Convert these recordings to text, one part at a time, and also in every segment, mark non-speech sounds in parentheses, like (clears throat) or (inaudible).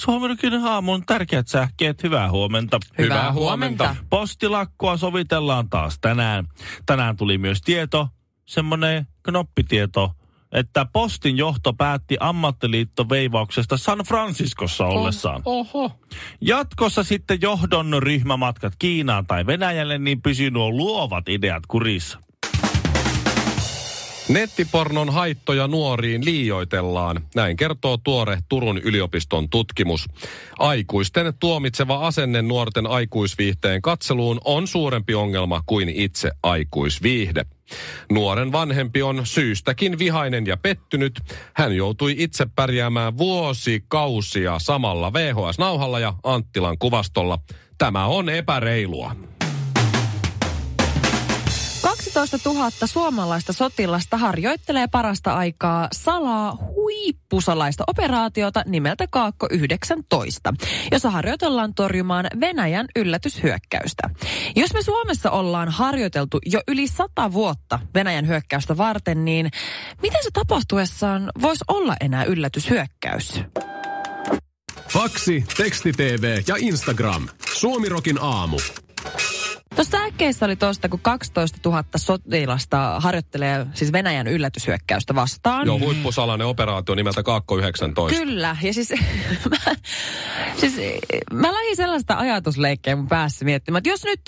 Ja Suomenkin aamun tärkeät sähkeet, hyvää huomenta. Hyvää huomenta. Postilakkoa sovitellaan taas tänään. Tänään tuli myös tieto, semmoinen knoppitieto, että Postin johto päätti ammattiliitto veivauksesta San Franciscossa ollessaan. Oho. Jatkossa sitten johdon ryhmämatkat Kiinaan tai Venäjälle, niin pysyy nuo luovat ideat kurissa. Nettipornon haittoja nuoriin liioitellaan. Näin kertoo tuore Turun yliopiston tutkimus. Aikuisten tuomitseva asenne nuorten aikuisviihteen katseluun on suurempi ongelma kuin itse aikuisviihde. Nuoren vanhempi on syystäkin vihainen ja pettynyt. Hän joutui itse pärjäämään vuosikausia samalla VHS-nauhalla ja Anttilan kuvastolla. Tämä on epäreilua. 12 000 suomalaista sotilasta harjoittelee parasta aikaa salaa huippusalaista operaatiota nimeltä Kaakko 19, jossa harjoitellaan torjumaan Venäjän yllätyshyökkäystä. Jos me Suomessa ollaan harjoiteltu jo yli sata vuotta Venäjän hyökkäystä varten, niin miten se tapahtuessaan voisi olla enää yllätyshyökkäys? Faksi, teksti-TV ja Instagram. Suomirokin aamu. Tuosta äkkeessä oli tuosta, kun 12 000 sotilasta harjoittelee siis Venäjän yllätyshyökkäystä vastaan. Joo, huippusalainen operaatio nimeltä Kaakko 19. Kyllä, ja siis (laughs) mä, siis mä lähdin sellaista ajatusleikkeä mun päässä miettimään, että jos nyt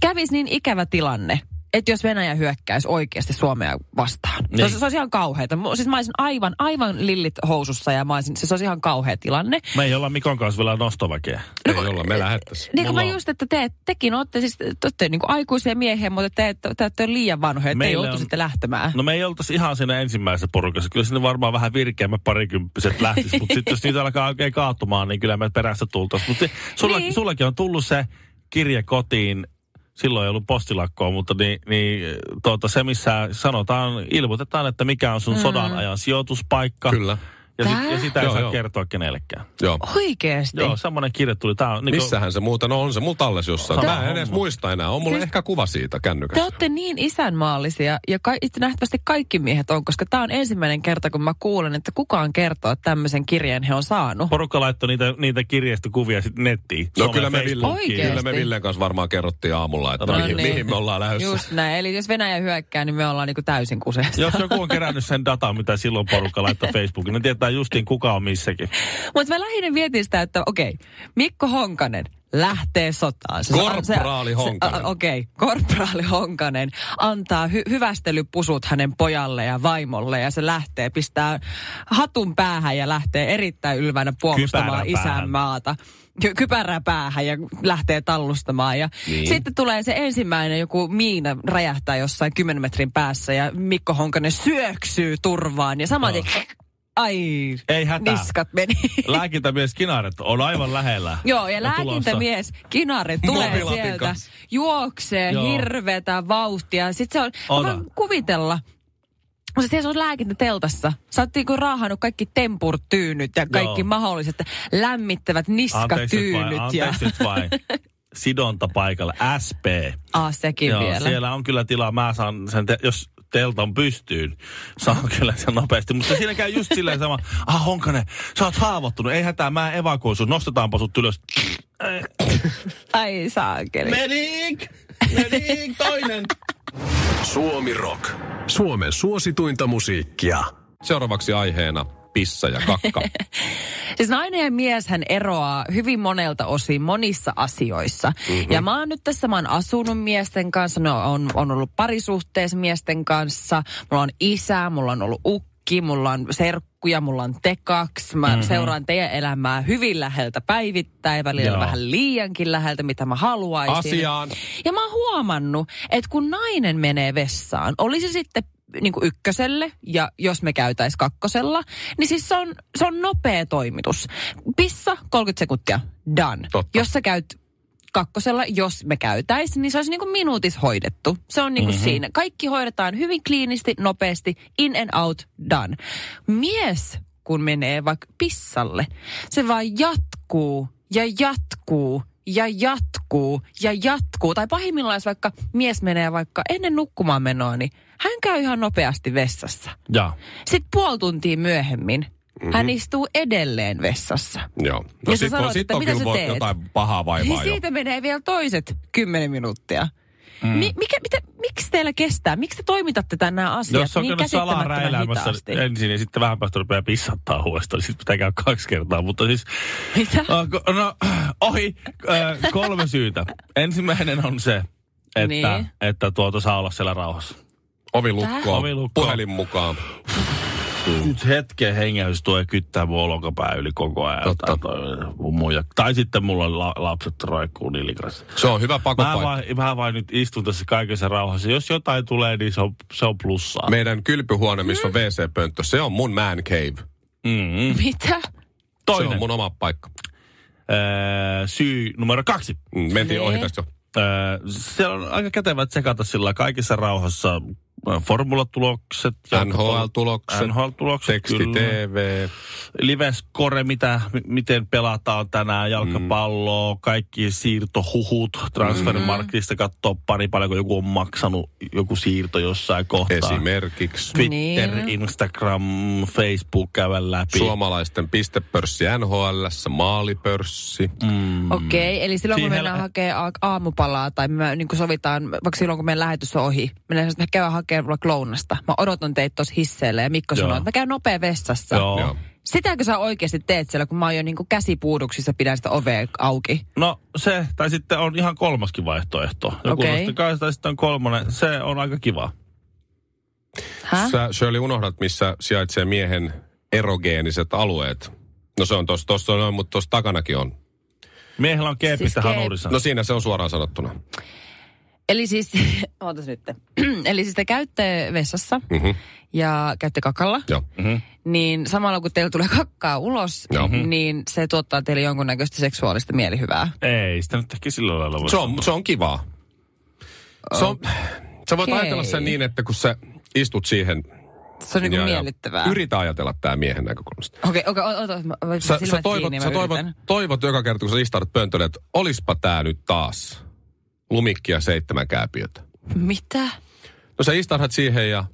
kävisi niin ikävä tilanne, että jos Venäjä hyökkäisi oikeasti Suomea vastaan. Niin. Se, se olisi ihan kauheata. Siis mä olisin aivan, aivan lillit housussa ja mä olisin, siis se olisi ihan kauhea tilanne. Me ei olla Mikon kanssa vielä nostoväkeä. Ei olla, me lähettäisiin. Niin kuin mä just, että te, tekin olette siis, te olette niin kuin aikuisia miehiä, mutta te, te, te olette liian vanhoja, että Meillä on- joutuisitte lähtemään. No me ei oltaisi ihan siinä ensimmäisessä porukassa. Kyllä sinne varmaan vähän virkeämmät parikymppiset lähtis. mutta sitten jos niitä alkaa oikein kaatumaan, niin kyllä me perässä tultaisiin. Mutta sulla, Niin. sullakin on tullut se kirje kotiin. Silloin ei ollut postilakkoa, mutta niin, niin tuota, se, missä sanotaan, ilmoitetaan, että mikä on sun mm. sodan ajan sijoituspaikka. Kyllä. Ja, sit, ja sitä ei Joo, saa joo. kertoa kenellekään. Joo. Oikeesti? Joo, semmoinen kirje tuli. Tää on, niin Missähän se muuten on? On se mulla tallessa jossain. Sama Mä en edes muista enää. On mulla Siis- ehkä kuva siitä Te kännykässä. olette niin isänmaallisia ja ka- itse nähtävästi kaikki miehet on, koska tämä on ensimmäinen kerta, kun mä kuulen, että kukaan kertoo, että tämmöisen kirjeen he on saanut. Porukka laittoi niitä, niitä kirjeistokuvia sitten nettiin. No kyllä me, Ville, kyllä me Villen kanssa varmaan kerrottiin aamulla, että No mihin, niin. mihin me ollaan lähdössä. Just näin. Eli jos Venäjä hyökkää, niin me ollaan niinku täysin kuseessa. Jos joku on kerännyt sen datan, mitä silloin porukka laittoi Facebookiin, niin tietää justiin kuka on missäkin. Mutta mä lähinnä mietin sitä, että okei, Mikko Honkanen lähtee sotaan. Se- Korporaali se- Honkanen. Okei, korporaali Honkanen antaa hy- hyvästelypusut hänen pojalle ja vaimolle ja se lähtee, pistää hatun päähän ja lähtee erittäin ylvänä puolustamaan isänmaata. Ky- Kypärä päähän ja lähtee tallustamaan. Ja Niin. sitten tulee se ensimmäinen joku miina räjähtää jossain 10 metrin päässä ja Mikko Honkanen syöksyy turvaan ja saman tien, ai, Ei hätää. niskat meni. (laughs) Lääkintämies Kinaret on aivan lähellä. Joo, ja On lääkintämies Kinare tulee sieltä, juoksee Joo. hirveätä vauhtia. Sitten se on, mä voin kuvitella, mutta siellä se on lääkintäteltassa. Sä oot niinku raahannut kaikki tempurtyynyt ja kaikki Joo. mahdolliset lämmittävät Anteeksi niskatyynyt. Ja, anteeksi vain. (laughs) Sidonta paikalla, SP. ah, sekin Joo, vielä. siellä on kyllä tilaa. Mä saan sen, te- jos teltan pystyyn, saan kyllä sen nopeasti. Mutta siinä käy just silleen sama, ah Honkanen, sä oot haavoittunut, ei hätää, mä evakuoin sun, nostetaanpa sut ylös. Ai saakeli. Medik! Medik, toinen! Suomi Rock. Suomen suosituinta musiikkia. Seuraavaksi aiheena pissa ja kakka. (laughs) Siis nainen ja mies hän eroaa hyvin monelta osin monissa asioissa. Mm-hmm. Ja mä oon nyt tässä, mä oon asunut miesten kanssa, no, on, on ollut parisuhteessa miesten kanssa, mulla on isä, mulla on ollut ukki, mulla on serkkuja, mulla on te kaksi. Mä mm-hmm. seuraan teidän elämää hyvin läheltä päivittäin, välillä Joo. vähän liiankin läheltä, mitä mä haluaisin. Asiaan. Ja mä oon huomannut, että kun nainen menee vessaan, oli se sitten niin kuin ykköselle ja jos me käytäis kakkosella, niin siis se on, se on nopea toimitus. Pissa 30 sekuntia, done. Totta. Jos sä käyt kakkosella, jos me käytäis, niin se olisi niin kuin minuutis hoidettu. Se on niin kuin mm-hmm. siinä. Kaikki hoidetaan hyvin kliinisti, nopeasti, in and out, done. Mies, kun menee vaikka pissalle, se vaan jatkuu ja jatkuu ja jatkuu ja jatkuu. Tai pahimmillaan, jos vaikka mies menee vaikka ennen nukkumaan menoa, niin hän käy ihan nopeasti vessassa. Ja. Sitten puoli tuntia myöhemmin mm-hmm. hän istuu edelleen vessassa. Joo. Ja No sä sit, sanoit, no, sit että on mitä kyllä teet? jotain pahaa vaivaa Niin jo. siitä menee vielä toiset kymmenen minuuttia. Mm. Mi- mikä, mitä, miksi teillä kestää? Miksi te toimitatte tänne nämä asiat Jos on niin käynyt salaa räiläämässä ensin ja sitten vähän päästä rupeaa pissattaa uudestaan, niin sitten pitää käydä kaksi kertaa. Mutta siis, Mitä? ko- no, (clears throat) ohi, äh, kolme syytä. Ensimmäinen on se, että, Niin. että tuota saa olla siellä rauhassa. Ovi lukkoon, Ovi lukkoon. puhelin mukaan. Nyt hetken hengähdys tuo kyttää mun olkapää yli koko ajan. Totta. Tai, toi mun muija. tai sitten mulla on la, lapset roikkuu nilikrassa. Se on hyvä Mä pakopaikka. vain, mä vain nyt istun tässä kaikessa rauhassa. Jos jotain tulee, niin se on, se on plussaa. Meidän kylpyhuone, missä on WC-pönttö, se on mun man cave. Mm-hmm. Mitä? Se Toinen on mun oma paikka. öö, syy numero kaksi. Mm, Mentiin ohi tästä jo. Öö, se on aika kätevä tsekata sillä kaikissa rauhassa formulatulokset. NHL-tulokset, NHL-tulokset, teksti kyllä. TV. Livescore, mitä, m- miten pelataan tänään, jalkapalloa, kaikki siirtohuhut, transfermarktista katsoa pari paljonko joku on maksanut, joku siirto jossain kohtaa. Esimerkiksi Twitter, Niin. Instagram, Facebook käydä läpi. suomalaisten pistepörssi NHL, maalipörssi. Mm. Okei, okay, eli silloin kun Siihen mennään lä- hakemaan a- aamupalaa tai me niin kuin sovitaan, vaikka silloin kun meidän lähetys on ohi, mennään käydään hakemaan vaikka lounasta. Mä odotan teitä tuossa hisseillä ja Mikko sanoo, että mä käyn nopea vessassa. Joo. Joo. Sitäkö sä oikeasti teet siellä, kun mä oon jo niin kuin käsipuuduksissa pidän sitä ovea auki? No se, tai sitten on ihan kolmaskin vaihtoehto. Joku Okei. okay. kai, tai sitten on kolmonen. Se on aika kiva. Häh? Sä Shirley unohdat, missä sijaitsee miehen erogeeniset alueet. No se on tossa, tossa noin, mutta tuossa takanakin on. Miehellä on keepistä Siis siis keep- hanurissa. No siinä se on suoraan sanottuna. Eli siis, (laughs) ootas nyt. (clears throat) Eli siis te käytte vessassa Mhm. ja käytte kakalla, Joo. Mhm. niin samalla kun teillä tulee kakkaa ulos, Joo. niin se tuottaa teille jonkunnäköistä seksuaalista mielihyvää. Ei, sitä nyt ehkä sillä lailla voi Se on, se on kivaa. Se on, sä voit Okei. ajatella sen niin, että kun sä istut siihen Se on niin ja- kuin ja miellyttävää. Yritä ajatella tämä miehen näkökulmasta. Okei, okei, ota, mä voin Sä, sä, toivot, kiinni, sä toivot, toivot joka kerta, kun sä istaudut pöntölle, että olispa tää nyt taas lumikkia seitsemän kääpiötä. Mitä? No sä istahdat siihen ja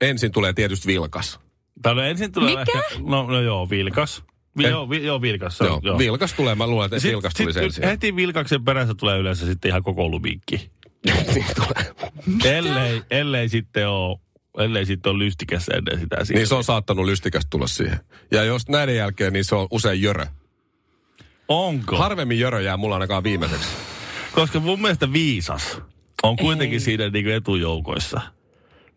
ensin tulee tietysti vilkas. Tai no ensin tulee Mikä? ehkä, no, no joo, vilkas. Vi, En- joo, vi, joo, vilkas. Joo, joo. vilkas tulee, mä luulen, että Sit- vilkas tuli sit sen ensin. Heti vilkaksen perässä tulee yleensä sitten ihan koko luminkki. Niin tulee. ellei, ellei sitten ole ellei sitten ole lystikässä ennen sitä. Siinä. Niin se on saattanut lystikäs tulla siihen. Ja jos näiden jälkeen, niin se on usein jörö. Onko? Harvemmin jörö jää mulla ainakaan viimeiseksi. Koska mun mielestä viisas on kuitenkin Ei. siinä niinku etujoukoissa.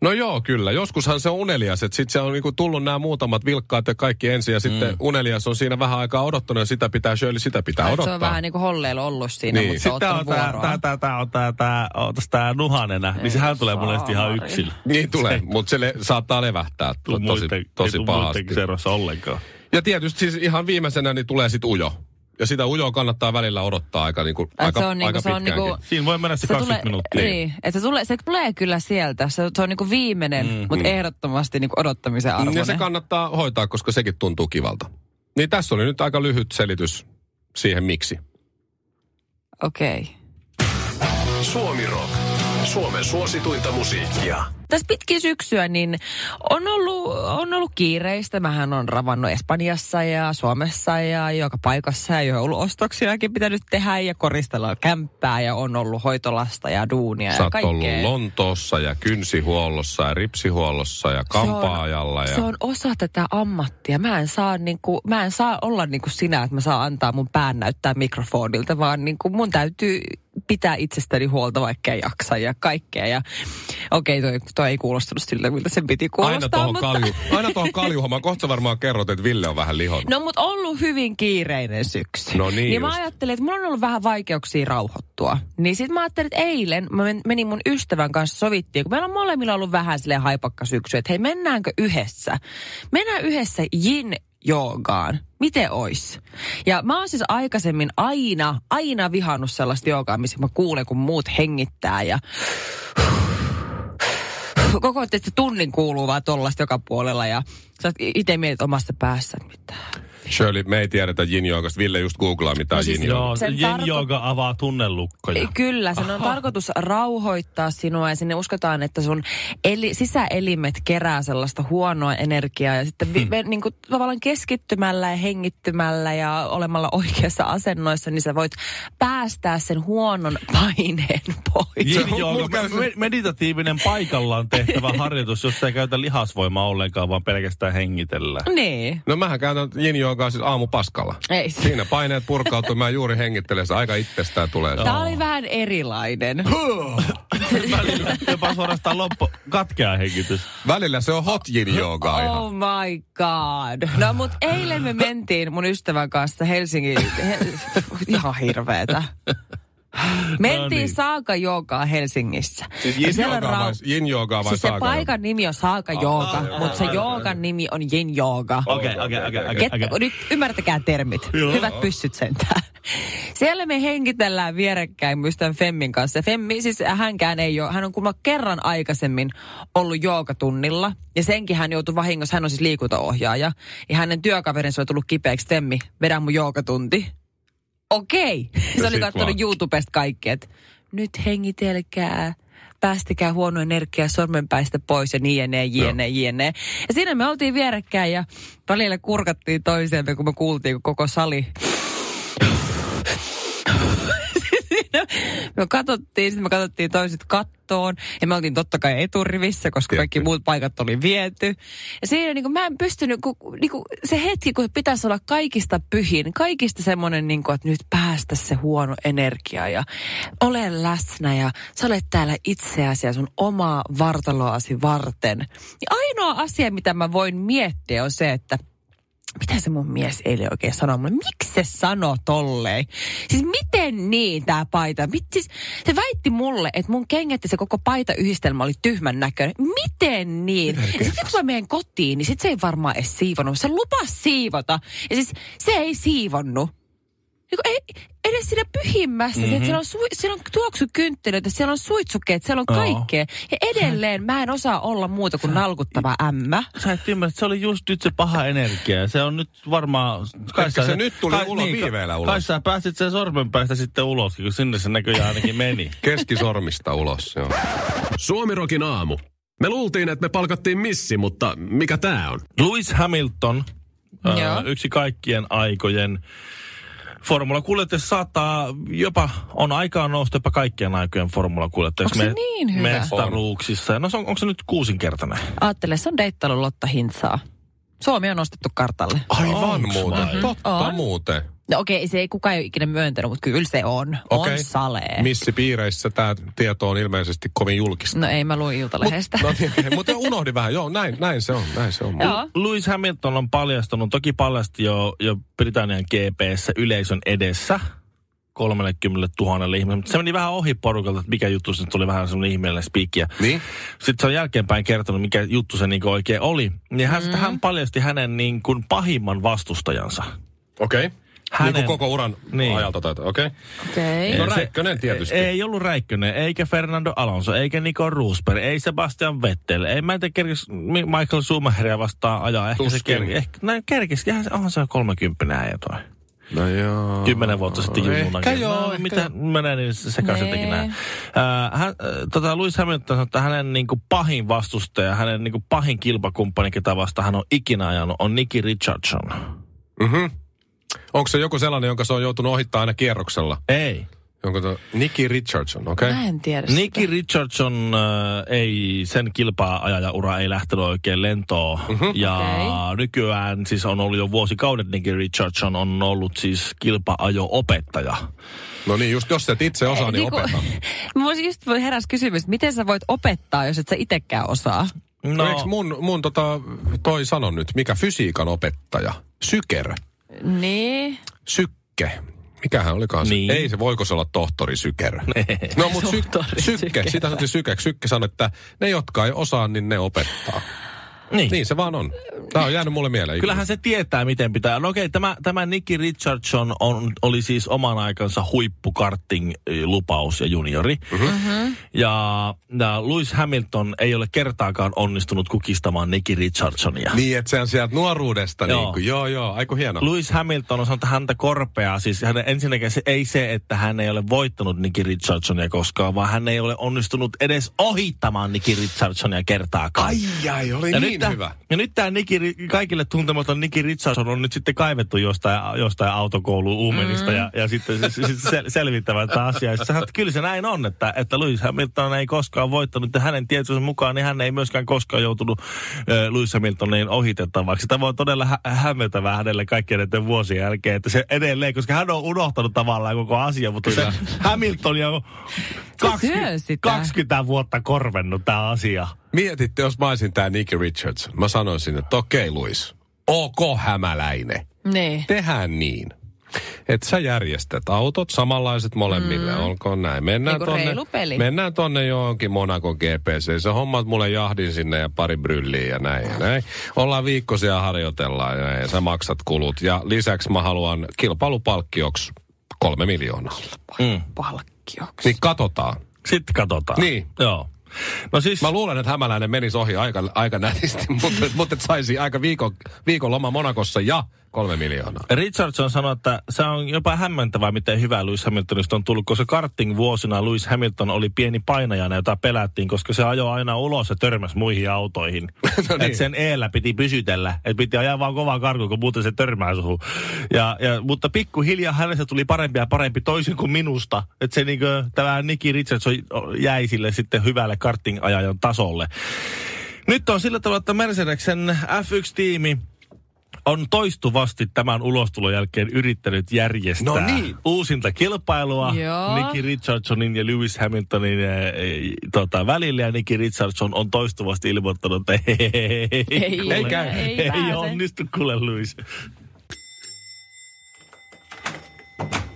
No joo, kyllä. Joskushan se on unelias, että sitten se on niinku tullut nämä muutamat vilkkaat ja kaikki ensin, ja sitten unelias on siinä vähän aikaa odottanut, ja sitä pitää Shirley, sitä pitää Ai, odottaa. Se on vähän niin kuin holleilu ollut siinä, Niin. mutta se on ottanut tää, vuoroa. tää, tää, tää, on tää, tää, ootas tää nuhanena, niin sehän tulee mulle sitten ihan yksin. Niin tulee, mutta se le- saattaa levähtää tosi, tosi ei pahasti. seurassa ollenkaan. Ja tietysti siis ihan viimeisenä niin tulee sitten ujo. Ja sitä ujoa kannattaa välillä odottaa aika, niinku, Ai, aika, se on niinku- aika se on pitkäänkin. niinku- Siinä voi mennä se, Se 20 tulee, minuuttia. niin, että se tulee, se tulee kyllä sieltä. Se, se on niinku viimeinen, mm, mutta ehdottomasti niinku odottamisen arvoinen. Ja se kannattaa hoitaa, koska sekin tuntuu kivalta. Niin tässä oli nyt aika lyhyt selitys siihen miksi. Okei. Okay. Suomi Rock. Suomen suosituinta musiikkia. Tässä pitkin syksyä niin on ollut, on ollut kiireistä. Mähän on ravannut Espanjassa ja Suomessa ja joka paikassa ja jo ollut ostoksiakin pitänyt tehdä ja koristella kämppää ja on ollut hoitolasta ja duunia Sä ja kaikkea. ollut Lontoossa ja kynsihuollossa ja ripsihuollossa ja kampaajalla. Ja... Se on osa tätä ammattia. Mä en saa, niinku, mä en saa olla niinku sinä, että mä saan antaa mun pään näyttää mikrofonilta, vaan niinku mun täytyy pitää itsestäni huolta, vaikka ei jaksa ja kaikkea. Ja okei, okay, toi, toi, ei kuulostanut siltä, miltä sen piti kuulostaa. Aina tuohon mutta... kalju, aina kaljuhommaan. Kohta varmaan kerrot, että Ville on vähän lihonnut. No mutta ollut hyvin kiireinen syksy. No niin Niin mä just. ajattelin, että mulla on ollut vähän vaikeuksia rauhoittua. Niin sit mä ajattelin, että eilen mä men- menin mun ystävän kanssa sovittiin, kun meillä on molemmilla ollut vähän silleen haipakka syksy, että hei mennäänkö yhdessä? Mennään yhdessä yin joogaan. Miten ois? Ja mä oon siis aikaisemmin aina, aina vihannut sellaista joogaa, missä mä kuulen, kun muut hengittää ja koko tunnin kuuluu vaan tollasta joka puolella ja sä itse mietit omasta päässä, mitä. Shirley, me ei tiedetä yin joogasta. Ville just googlaa, mitä No on siis yin Joo, Sen jen tarko- jooga avaa tunnelukkoja. Kyllä, sen on tarkoitus rauhoittaa sinua ja sinne uskotaan, että sun eli, sisäelimet kerää sellaista huonoa energiaa ja sitten vi, me, niin kuin, tavallaan keskittymällä ja hengittymällä ja olemalla oikeassa asennoissa, niin sä voit päästää sen huonon paineen pois. Yin mulla jooga, käy se- me- meditatiivinen paikallaan tehtävä harjoitus, jossa ei käytä lihasvoimaa ollenkaan, vaan pelkästään hengitellä. Niin. No mähän käytän yin joogaa siis aamupaskalla. Ei. Siinä paineet purkautuu, mä juuri hengittelen, se aika itsestään tulee. Tämä oli vähän erilainen. (laughs) Välillä jopa suorastaan loppu, katkeaa hengitys. Välillä se on hot yin joogaa ihan. Oh my god. No mut eilen me mentiin mun ystävän kanssa Helsingin, he, (laughs) ihan hirveetä. (gasps) Mentiin No niin. Saaka Joogaa Helsingissä. Siis on joogaa vai, joogaa vai Siis se saaka paikan nimi on Saaka Jooga, mutta se joogan nimi on Yin Jooga. Okei, okei, okei, Nyt ymmärtäkää termit. Joo. Hyvät pyssyt sentään. Siellä me hengitellään vierekkäin mun ystävän Femmin kanssa. Femmi, siis hänkään ei ole, hän on kuulemma kerran aikaisemmin ollut joogatunnilla. Ja senkin hän joutui vahingossa, hän on siis liikuntaohjaaja. Ja hänen työkaverinsa oli tullut kipeäksi, Femmi, vedä mun joogatunti. Okei. Se No oli katsonut vaan. YouTubesta kaikki, että nyt hengitelkää päästäkää huono energia sormenpäistä pois ja niin jne, jne, jne. Ja siinä me oltiin vierekkäin ja välillä kurkattiin toisiamme, kun me kuultiin kun koko sali. Me katsottiin, sitten me katsottiin toiset kattoon ja me oltiin totta kai eturivissä, koska kaikki Tietty. muut paikat oli viety. Ja siinä niin kuin, mä en pystynyt, kun, niin kuin, se hetki, kun pitäisi olla kaikista pyhin, kaikista semmoinen, niin kuin, että nyt päästä se huono energia ja ole läsnä ja sä olet täällä itseäsi ja sun omaa vartaloasi varten. Niin ainoa asia, mitä mä voin miettiä on se, että mitä se mun mies eilen oikein sanoi mulle? Miksi se sanoo tolleen? Siis miten niin tää paita? Mit, siis, se väitti mulle, että mun kengät ja se koko paitayhdistelmä oli tyhmän näköinen. Miten niin? Sitten kun mä menen kotiin, niin sit se ei varmaan edes siivonnut. Se lupas siivota. Ja siis se ei siivonnut. Niin ei, edes siinä pyhimmässä. Mm-hmm. Siellä, on sui, siellä on tuoksukynttilöitä, siellä on suitsukkeet, siellä on kaikkea. Ja edelleen mä en osaa olla muuta kuin nalkuttava ämmä. Sä et ymmärrä, että se oli just nyt se paha energia. Se on nyt varmaan... Ehkä se nyt tuli ulos, viiveellä ulos. Kai sä pääsit sen sormenpäistä sitten ulos, kun sinne se näköjään ainakin meni. (laughs) Keskisormista ulos, joo. Suomirokin aamu. Me luultiin, että me palkattiin missi, mutta mikä tää on? Lewis Hamilton, ää, yksi kaikkien aikojen formulakuljettaja saattaa jopa, on aikaan nousta jopa kaikkien aikojen formulakuljettajaksi. Onko se niin hyvä? Mestaruuksissa. No se on, onko se nyt kuusinkertainen? Aattele, se on deittailu Lotta Hintsaa. Suomi on nostettu kartalle. Aivan Onks muuten. vai? Totta On. muuten. No okei, se ei kukaan ole ikinä myöntänyt, mutta kyllä se on. Okei. On salee. Missipiireissä tämä tieto on ilmeisesti kovin julkista. No ei, mä luin Iltalehdestä. No niin, okay. mutta unohdin vähän. Joo, näin, näin se on. Näin se on. Joo. Lewis Hamilton on paljastunut, toki paljasti jo, jo Britannian GPssä yleisön edessä 30 000 ihmiselle, mutta se meni vähän ohi porukalta, että mikä juttu se tuli vähän semmoinen ihmeellinen spiikki. Niin? Sitten se on jälkeenpäin kertonut, mikä juttu se niin oikein oli. Niin hän, mm. hän paljasti hänen niin kuin pahimman vastustajansa. Okei. Okay. Hänen- Niin kuin koko uran Niin. ajalta tai okei. Okay. Okei. No Se- Räikkönen tietysti. Ei ollut Räikkönen, eikä Fernando Alonso, eikä Nico Rosberg, ei Sebastian Vettel. Ei mä en tiedä, kerkis Mi- Michael Schumacheria vastaan ajaa. Ehkä se Tuskin. kerkis, ehkä, näin kerkis, onhan se, onhan se 30 äijä toi. No joo. Kymmenen vuotta sitten junnuna. Ehkä joo. No, ehkä mitä joo. menee niin sekaisin Nee. jotenkin näin. Äh, hän, äh, tota, Lewis Hamilton sanoi, että hänen niin kuin, pahin vastustaja, hänen niin kuin, pahin kilpakumppani, ketä vastaan hän on ikinä ajanut, on Nicky Richardson. Mhm. Onko se joku sellainen, jonka se on joutunut ohittaa aina kierroksella? Ei. Onko tuo Nicky Richardson, okei? Okay. Mä en tiedä Nicky sitä. Richardson äh, ei, sen kilpaa-ajajaura ei lähtenyt oikein lentoon. Mm-hmm. Ja Okei. nykyään siis on ollut jo vuosikaudet Nicky Richardson on ollut siis kilpa-ajo-opettaja. No niin, just jos et itse osaa, niin Niinku- opeta. (laughs) Mulla just voi heräs kysymys, miten sä voit opettaa, jos et sä itekään osaa? No, Eikö mun, mun tota, toi sano nyt, mikä fysiikan opettaja? Syker. Niin. Sykke. Mikähän olikaan se? Niin. Ei se, voiko se olla tohtori Syker? (laughs) No mutta sy- Sykke, sitä sanottiin Syke. Sykke sanoi, että ne, jotka ei osaa, niin ne opettaa. Niin. Niin se vaan on. Tämä on jäänyt mulle mieleen. Kyllähän se tietää, miten pitää. No okei, tämä, tämä Nicky Richardson on, oli siis oman aikansa huippukarting-lupaus ja juniori. Mm-hmm. Ja, ja Lewis Hamilton ei ole kertaakaan onnistunut kukistamaan Nicky Richardsonia. Niin, että se on sieltä nuoruudesta. Joo. Niin kuin, joo, joo, aiku hieno. Lewis Hamilton on sanonut, häntä korpeaa. Siis hänen, ensinnäkin se, ei se, että hän ei ole voittanut Nicky Richardsonia koskaan, vaan hän ei ole onnistunut edes ohittamaan Nicky Richardsonia kertaakaan. Ai ai, oli ja niin nyt tää, hyvä. Ja nyt tämä Nicky, kaikille tuntematon Nicky Richardson on nyt sitten kaivettu jostain, jostain autokouluun Uumenista mm. ja, ja sitten se, se, se sel, selvittävän tätä asiaa. Ja sä sanot, kyllä se näin on, että, että Lewis Hamilton ei koskaan voittanut ja hänen tietoisen mukaan, niin hän ei myöskään koskaan joutunut äh, Lewis Hamiltonin ohitettavaksi. Tämä on todella hä- hämmentävää hänelle kaikkien näiden vuosien jälkeen, että se edelleen, koska hän on unohtanut tavallaan koko asia, mutta se Hamiltonia on Se 20, syö sitä. 20 vuotta korvennut tämä asia. Mietitte, jos mä olisin tää Nicky Richards. Mä sanoisin, että okei Luis, ok hämäläinen. Niin. Tehdään niin. Että sä järjestät autot samanlaiset molemmille, mm. olkoon näin. Mennään Niinku tonne, reilu peli. mennään tonne johonkin Monaco GPC. Sä hommat mulle jahdin sinne ja pari brylliä ja näin ja näin. Ollaan viikkosia harjoitellaan ja, näin, ja sä maksat kulut. Ja lisäksi mä haluan kilpailupalkkioksi kolme miljoonaa. Mm. Palkkioksi. Niin katsotaan. Sitten katsotaan. Niin. Joo. No siis... Mä luulen, että hämäläinen menisi ohi aika, aika nätisti, (laughs) mutta, mutta saisi aika viikon, viikon loma Monakossa ja kolme miljoonaa. Richardson sanoi, että se on jopa hämmentävää, miten hyvä Lewis Hamiltonista on tullut, koska karting-vuosina Lewis Hamilton oli pieni painajana, jota pelättiin, koska se ajoi aina ulos ja törmäsi muihin autoihin. (laughs) No niin. Et sen eellä piti pysytellä, että piti ajaa vaan kovaa karkuun, kun muuten se törmää suhun. Ja, ja, mutta pikkuhiljaa hänestä tuli parempi ja parempi toisin kuin minusta. Että se niinkö, tämä Nicky Richardson jäi sille sitten hyvälle karting-ajajan tasolle. Nyt on sillä tavalla, että Mercedesen F1-tiimi on toistuvasti tämän ulostulon jälkeen yrittänyt järjestää No niin. uusinta kilpailua Joo. Nicky Richardsonin ja Lewis Hamiltonin e, e, tota, välillä. Ja Nicky Richardson on toistuvasti ilmoittanut, että ei, ei, Ei, kuule, ei käy. ei ei onnistu kuule Lewis.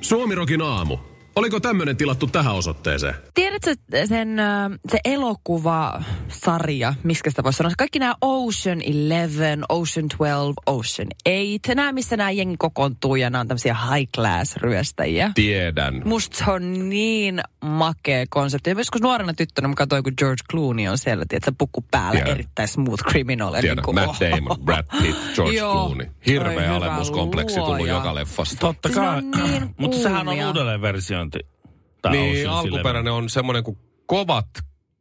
Suomirokin aamu. Oliko tämmönen tilattu tähän osoitteeseen? Tiedätkö sen, se elokuvasarja, miksi sitä voisi sanoa? Kaikki nämä Ocean 11, Ocean 12, Ocean 8, nämä missä nämä jengi kokoontuu ja nämä on tämmöisiä high class ryöstäjiä. Tiedän. Musta se on niin makea konsepti. Ja joskus nuorena tyttönä mä katsoin, kun George Clooney on siellä, tiedätkö, pukku päällä, Tiedän. erittäin smooth criminal. ja Tiedän. niinku, Matt Damon, Brad Pitt, (laughs) George Joo. Clooney. Hirveä hyvä alemmuskompleksi tullut joka leffasta. Totta kai. on niin Mutta sehän on uudelleen versiointi. Tää Niin, alkuperäinen on semmoinen kuin kovat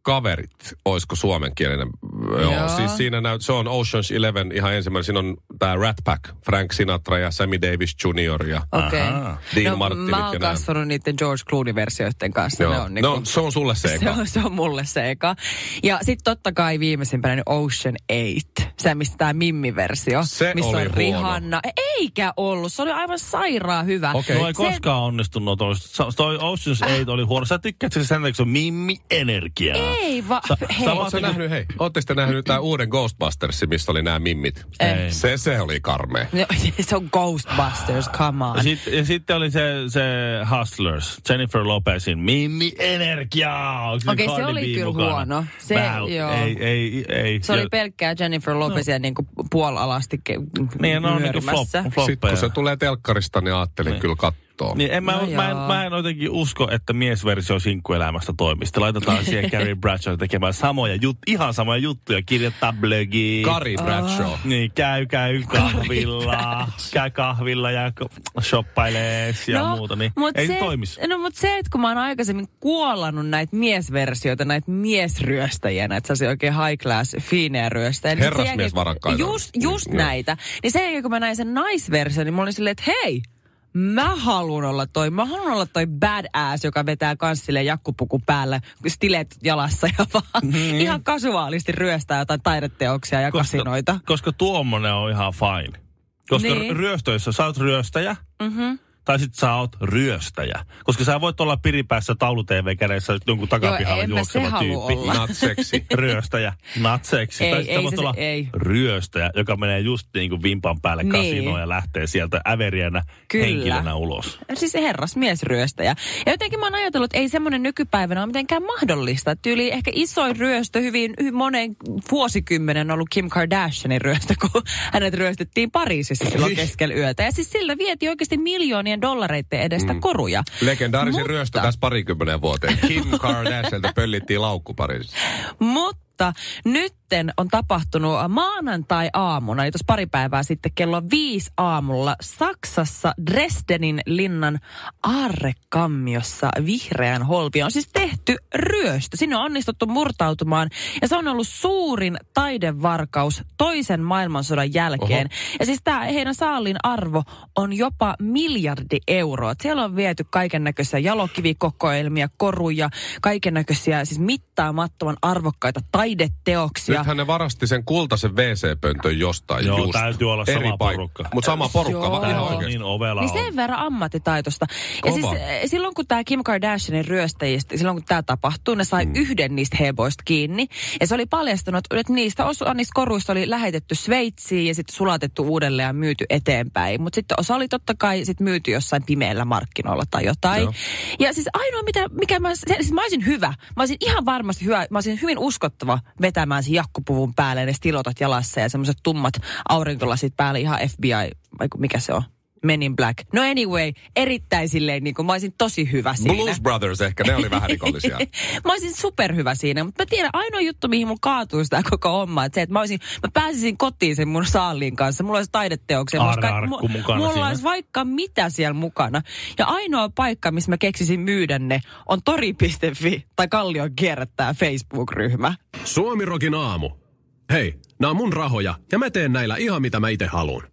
kaverit, olisiko suomenkielinen. Joo, Joo. siis siinä näyt, se on Ocean's Eleven ihan ensimmäinen. Siinä on tämä Rat Pack, Frank Sinatra ja Sammy Davis Jr. ja. Ahaa. Dean no, Martinit mä oon kasvanut niiden George Clooney-versioiden kanssa. Joo. Ne on niinku, no, se on sulle se (laughs) se eka. on, se on mulle se eka. Ja sitten totta kai viimeisimpänä niin Ocean 8. Se, mistä tämä Mimmi-versio. Se missä oli on huono. Rihanna. Eikä ollut. Se oli aivan sairaan hyvä. Okei. No ei Se- koskaan onnistunut. Toi Ocean's 8 oli huono. Sä tykkäät sen sen, että se on Mimmi Energiaa. Ei va... Sä- hei. sä nähnyt, hei, ootte sitten nähnyt tämän uuden Ghostbustersin, missä oli nämä mimmit? Ei. Se, se oli karmea. No, (laughs) se on Ghostbusters, come on. Ja, sit, ja sitten oli se, se Hustlers, Jennifer Lopezin Mimmi Energiaa. Onko Okei, se Cardi oli B kyllä mukana? huono. Se- Vähän, joo. Ei, ei, ei. Se oli Ja- pelkkää Jennifer Lopezia no. niin kuin puolalasti ke- Niin, no on niinku flop, nyörimässä. Sitten floppeja. kun se tulee telkkarista, niin ajattelin Niin. kyllä katsoa. Niin en mä, No mä, en, mä en jotenkin usko, että miesversio sinkkuelämästä toimii. Sitten laitetaan (laughs) siihen Carrie Bradshaw tekemään samoja jut, ihan samoja juttuja, kirjoittaa blogiin. Kari Bradshaw. Niin, käy, käy kahvilla, käy kahvilla ja shoppailee ja muuta, niin mut ei se, toimisi. No mutta se, että kun mä oon aikaisemmin kuolannut näitä miesversioita, näitä miesryöstäjiä, näitä sellaisia oikein high class, fiineä ryöstäjiä. niin Herrasmiesvarakkaita. Just, just Mm, näitä. Niin sen jälkeen, kun mä näin sen naisversion, niin mä olin silleen, että hei, mä haluan olla toi, mä haluan olla toi badass, joka vetää kanssille jakkupuku päällä, stilet jalassa ja vaan mm. ihan kasuaalisti ryöstää jotain taideteoksia ja koska, kasinoita. Koska tuommoinen on ihan fine. Koska Niin. niin. ryöstöissä sä oot ryöstäjä, Mm-hmm. Tai sit sä oot ryöstäjä. Koska sä voit olla piripäässä taulu tv kädessä jonkun takapihalla juokseva tyyppi. olla. Not sexy. (laughs) ryöstäjä, natseksi. Ei, tai sitten ei voit se- olla ei. ryöstäjä, joka menee just niin kuin vimpan päälle Niin. kasinoon ja lähtee sieltä äveriänä Kyllä. henkilönä ulos. Siis herrasmiesryöstäjä. Ja jotenkin mä oon ajatellut, että ei semmoinen nykypäivänä ole mitenkään mahdollista. Tyyli ehkä isoin ryöstö hyvin, hyvin monen vuosikymmenen on ollut Kim Kardashianin ryöstö, kun hänet ryöstettiin Pariisissa silloin keskellä yötä. Ja siis sillä vietiin oikeasti miljoonien dollareiden edestä mm. koruja. Legendaarisin Mutta- ryöstö tässä parikymmenen vuoteen. Kim (laughs) Kardashialta pöllittiin laukku Pariisissa. Mutta nytten on tapahtunut maanantai-aamuna, eli tuossa pari päivää sitten kello viisi aamulla Saksassa Dresdenin linnan aarrekammiossa vihreän holvi on siis tehty ryöstö. Sinne on onnistuttu murtautumaan ja se on ollut suurin taidevarkaus toisen maailmansodan jälkeen. Oho. Ja siis tämä heidän saalin arvo on jopa miljardi euroa. Siellä on viety kaiken näköisiä jalokivikokoelmia, koruja, kaiken näköisiä siis mittaamattoman arvokkaita taideteoksia. Nythän ne varasti sen kultaisen WC-pöntön jostain Joo, just. täytyy olla Eri sama paik- porukka. Mutta sama porukka, Joo. va- Tää ihan on oikeasti. niin ovela Niin on. sen verran ammattitaitosta. Ja Kova. siis eh, silloin kun tämä Kim Kardashianin ryöstäjistä, silloin kun tämä tapahtui, ne sai mm. yhden niistä heboista kiinni. Ja se oli paljastunut, että niistä osa niistä koruista oli lähetetty Sveitsiin ja sitten sulatettu uudelleen ja myyty eteenpäin. Mutta sitten osa oli totta kai sit myyty jossain pimeällä markkinoilla tai jotain. Joo. Ja siis ainoa, mitä, mikä mä, siis mä olisin hyvä. Mä olisin ihan varmasti hyvä. Mä olisin hyvin uskottava vetämään sen jakkupuvun päälle ne stilotat jalassa ja semmoiset tummat aurinkolasit päälle ihan FBI, vai mikä se on? Men in Black. No anyway, erittäin silleen, niin kuin, mä olisin tosi hyvä siinä. Blues Brothers ehkä, ne oli vähän rikollisia. (laughs) mä olisin superhyvä siinä, mutta mä tiedän, ainoa juttu, mihin mun kaatuisi tämä koko homma, että se, että mä, olisin, mä pääsisin kotiin sen mun saaliin kanssa, mulla olisi taideteoksia, mulla olisi Aarrearkku mu- mukana mulla siinä. olisi vaikka mitä siellä mukana. Ja ainoa paikka, missä mä keksisin myydä ne, on tori.fi tai Kallion kierrättää Facebook-ryhmä. Suomirokin aamu. Hei, nämä on mun rahoja ja mä teen näillä ihan mitä mä itse haluan.